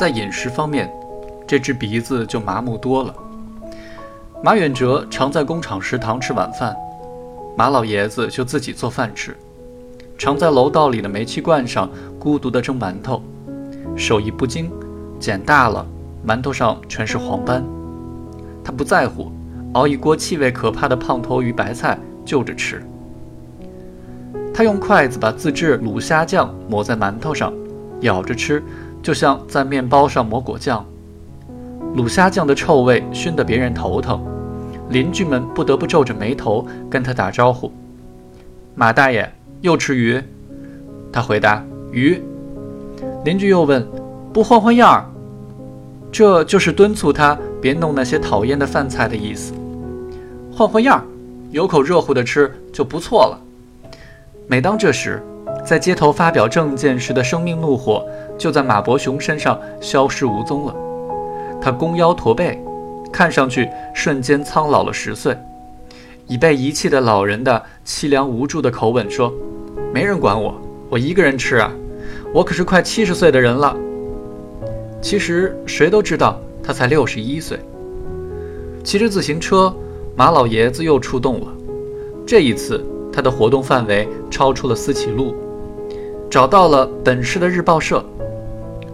在饮食方面，这只鼻子就麻木多了。马远哲常在工厂食堂吃晚饭，马老爷子就自己做饭吃，常在楼道里的煤气罐上孤独地蒸馒头，手艺不精，剪大了，馒头上全是黄斑。他不在乎，熬一锅气味可怕的胖头鱼白菜就着吃。他用筷子把自制卤虾酱抹在馒头上，咬着吃，就像在面包上抹果酱。卤虾酱的臭味熏得别人头疼，邻居们不得不皱着眉头跟他打招呼：“马大爷又吃鱼？”他回答：“鱼。”邻居又问：“不换换样儿？”这就是敦促他别弄那些讨厌的饭菜的意思。换换样儿，有口热乎的吃就不错了。每当这时，在街头发表政见时的生命怒火，就在马伯雄身上消失无踪了。他弓腰驼背，看上去瞬间苍老了十岁。已被遗弃的老人的凄凉无助的口吻说：“没人管我，我一个人吃啊！我可是快七十岁的人了。”其实谁都知道他才六十一岁。骑着自行车，马老爷子又出动了。这一次。他的活动范围超出了思齐路，找到了本市的日报社。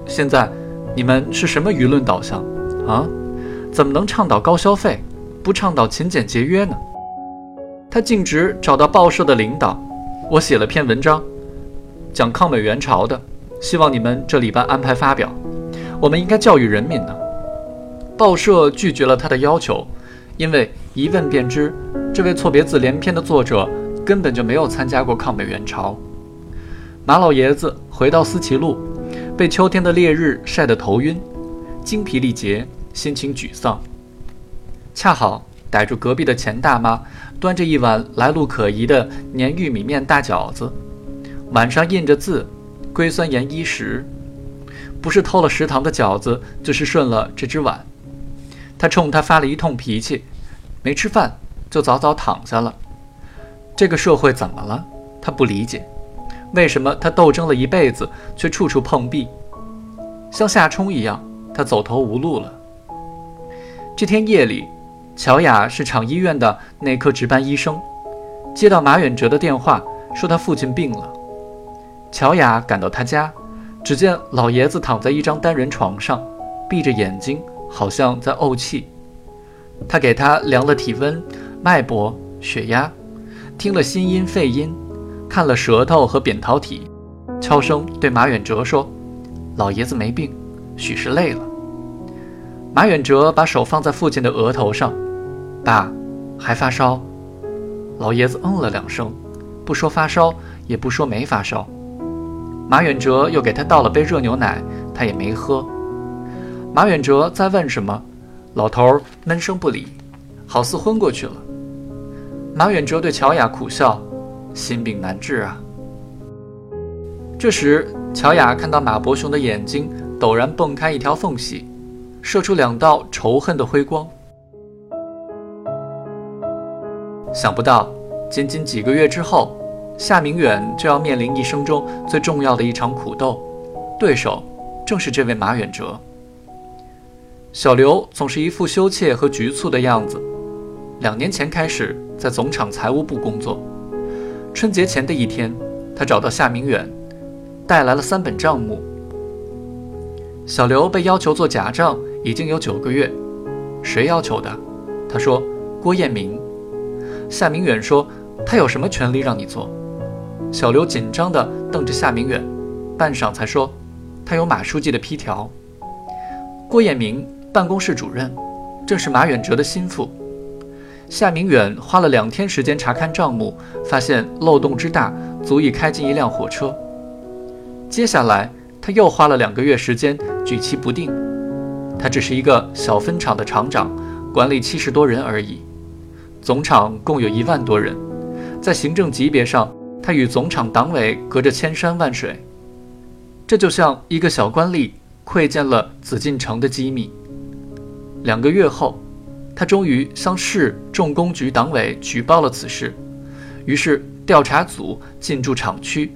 现在你们是什么舆论导向啊？怎么能倡导高消费，不倡导勤俭节约呢？他径直找到报社的领导，我写了篇文章，讲抗美援朝的，希望你们这礼拜安排发表。我们应该教育人民呢。报社拒绝了他的要求，因为一问便知，这位错别字连篇的作者。根本就没有参加过抗美援朝。马老爷子回到思齐路，被秋天的烈日晒得头晕，精疲力竭，心情沮丧。恰好逮住隔壁的钱大妈端着一碗来路可疑的粘玉米面大饺子，碗上印着字“硅酸盐一食”，不是偷了食堂的饺子，就是顺了这只碗。他冲他发了一通脾气，没吃饭就早早躺下了。这个社会怎么了？他不理解，为什么他斗争了一辈子，却处处碰壁，像夏冲一样，他走投无路了。这天夜里，乔雅是厂医院的内科值班医生，接到马远哲的电话，说他父亲病了。乔雅赶到他家，只见老爷子躺在一张单人床上，闭着眼睛，好像在怄气。他给他量了体温、脉搏、血压。听了心音、肺音，看了舌头和扁桃体，悄声对马远哲说：“老爷子没病，许是累了。”马远哲把手放在父亲的额头上：“爸，还发烧？”老爷子嗯了两声，不说发烧，也不说没发烧。马远哲又给他倒了杯热牛奶，他也没喝。马远哲再问什么，老头闷声不理，好似昏过去了。马远哲对乔雅苦笑：“心病难治啊。”这时，乔雅看到马伯雄的眼睛陡然迸开一条缝隙，射出两道仇恨的辉光。想不到，仅仅几个月之后，夏明远就要面临一生中最重要的一场苦斗，对手正是这位马远哲。小刘总是一副羞怯和局促的样子。两年前开始在总厂财务部工作。春节前的一天，他找到夏明远，带来了三本账目。小刘被要求做假账已经有九个月，谁要求的？他说：“郭彦明。”夏明远说：“他有什么权利让你做？”小刘紧张地瞪着夏明远，半晌才说：“他有马书记的批条。”郭彦明办公室主任，正是马远哲的心腹。夏明远花了两天时间查看账目，发现漏洞之大，足以开进一辆火车。接下来，他又花了两个月时间举棋不定。他只是一个小分厂的厂长，管理七十多人而已。总厂共有一万多人，在行政级别上，他与总厂党委隔着千山万水。这就像一个小官吏窥见了紫禁城的机密。两个月后。他终于向市重工局党委举报了此事，于是调查组进驻厂区。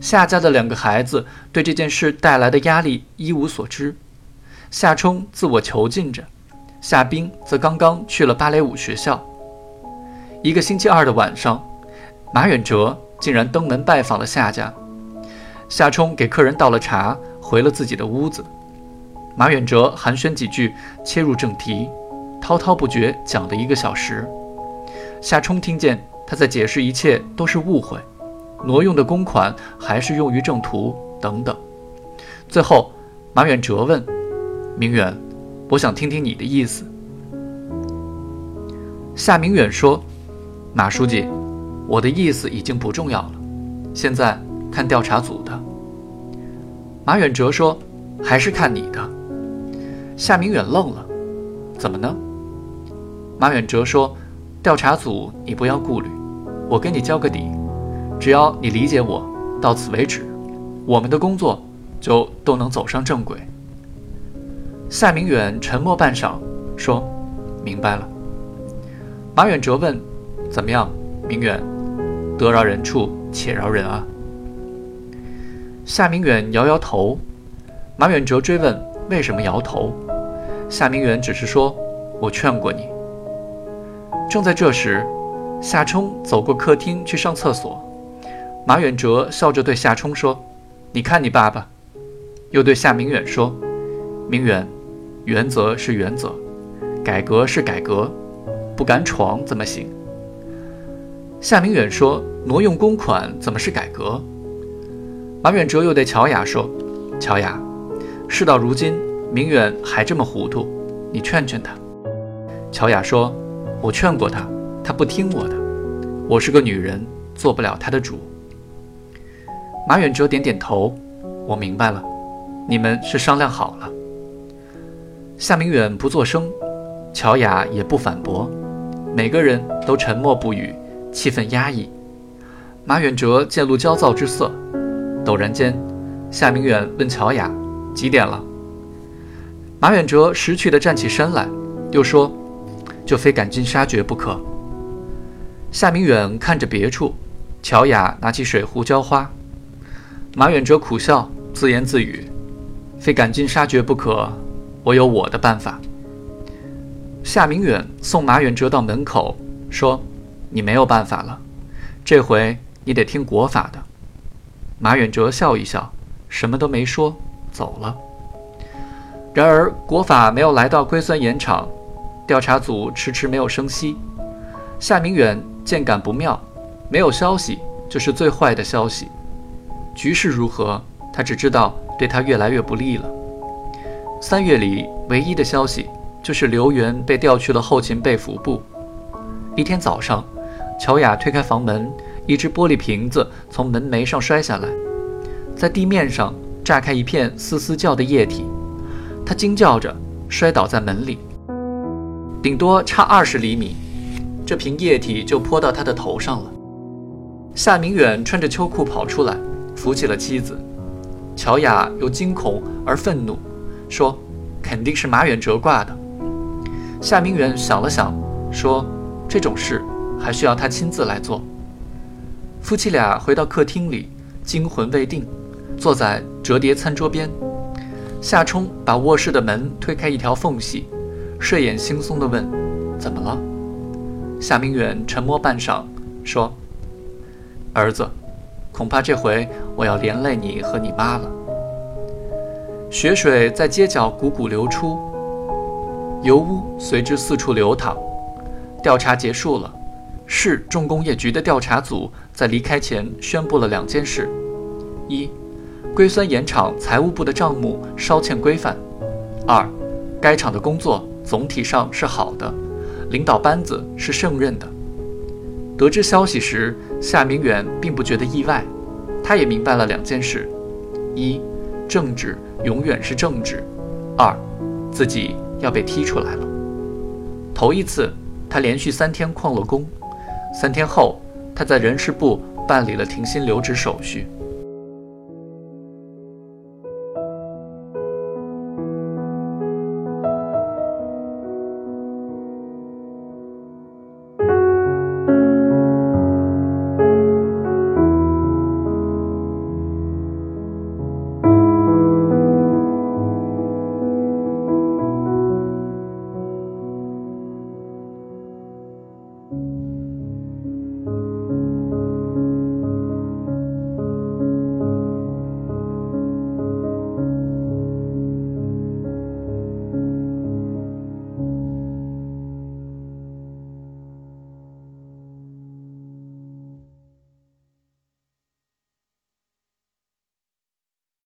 夏家的两个孩子对这件事带来的压力一无所知。夏冲自我囚禁着，夏冰则刚刚去了芭蕾舞学校。一个星期二的晚上，马远哲竟然登门拜访了夏家。夏冲给客人倒了茶，回了自己的屋子。马远哲寒暄几句，切入正题，滔滔不绝讲了一个小时。夏冲听见他在解释一切都是误会，挪用的公款还是用于正途等等。最后，马远哲问。明远，我想听听你的意思。夏明远说：“马书记，我的意思已经不重要了，现在看调查组的。”马远哲说：“还是看你的。”夏明远愣了：“怎么呢？”马远哲说：“调查组你不要顾虑，我跟你交个底，只要你理解我，到此为止，我们的工作就都能走上正轨。”夏明远沉默半晌，说：“明白了。”马远哲问：“怎么样，明远？得饶人处且饶人啊。”夏明远摇摇头。马远哲追问：“为什么摇头？”夏明远只是说：“我劝过你。”正在这时，夏冲走过客厅去上厕所。马远哲笑着对夏冲说：“你看你爸爸。”又对夏明远说：“明远。”原则是原则，改革是改革，不敢闯怎么行？夏明远说：“挪用公款怎么是改革？”马远哲又对乔雅说：“乔雅，事到如今，明远还这么糊涂，你劝劝他。”乔雅说：“我劝过他，他不听我的。我是个女人，做不了他的主。”马远哲点点头：“我明白了，你们是商量好了。”夏明远不作声，乔雅也不反驳，每个人都沉默不语，气氛压抑。马远哲渐露焦躁之色。陡然间，夏明远问乔雅：“几点了？”马远哲识趣地站起身来，又说：“就非赶尽杀绝不可。”夏明远看着别处，乔雅拿起水壶浇花。马远哲苦笑，自言自语：“非赶尽杀绝不可。”我有我的办法。夏明远送马远哲到门口，说：“你没有办法了，这回你得听国法的。”马远哲笑一笑，什么都没说，走了。然而国法没有来到硅酸盐厂，调查组迟迟没有声息。夏明远见感不妙，没有消息就是最坏的消息。局势如何，他只知道对他越来越不利了。三月里唯一的消息就是刘源被调去了后勤被服部。一天早上，乔雅推开房门，一只玻璃瓶子从门楣上摔下来，在地面上炸开一片嘶嘶叫的液体。她惊叫着摔倒在门里，顶多差二十厘米，这瓶液体就泼到他的头上了。夏明远穿着秋裤跑出来，扶起了妻子。乔雅又惊恐而愤怒。说：“肯定是马远哲挂的。”夏明远想了想，说：“这种事还需要他亲自来做。”夫妻俩回到客厅里，惊魂未定，坐在折叠餐桌边。夏冲把卧室的门推开一条缝隙，睡眼惺忪地问：“怎么了？”夏明远沉默半晌，说：“儿子，恐怕这回我要连累你和你妈了。”血水在街角汩汩流出，油污随之四处流淌。调查结束了，市重工业局的调查组在离开前宣布了两件事：一，硅酸盐厂财务部的账目稍欠规范；二，该厂的工作总体上是好的，领导班子是胜任的。得知消息时，夏明远并不觉得意外，他也明白了两件事：一。政治永远是政治。二，自己要被踢出来了。头一次，他连续三天旷了工。三天后，他在人事部办理了停薪留职手续。